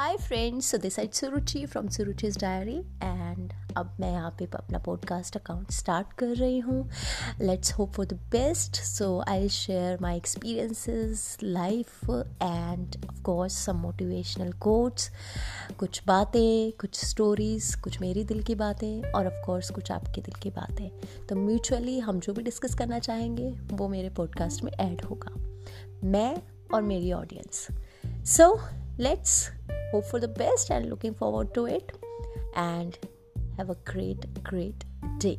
Hi friends so this side Suruchi from सुरुचि's diary and अब मैं यहाँ पे अपना पॉडकास्ट अकाउंट स्टार्ट कर रही हूँ। Let's hope for the best so I share my experiences life and of course some motivational quotes कुछ बातें, कुछ स्टोरीज कुछ मेरी दिल की बातें, और ऑफ़ कोर्स कुछ आपके दिल की बातें। तो म्यूचुअली हम जो भी डिस्कस करना चाहेंगे, वो मेरे पॉडकास्ट में ऐड होगा। मैं और मेरी audience so let's hope for the best and looking forward to it. And have a great great day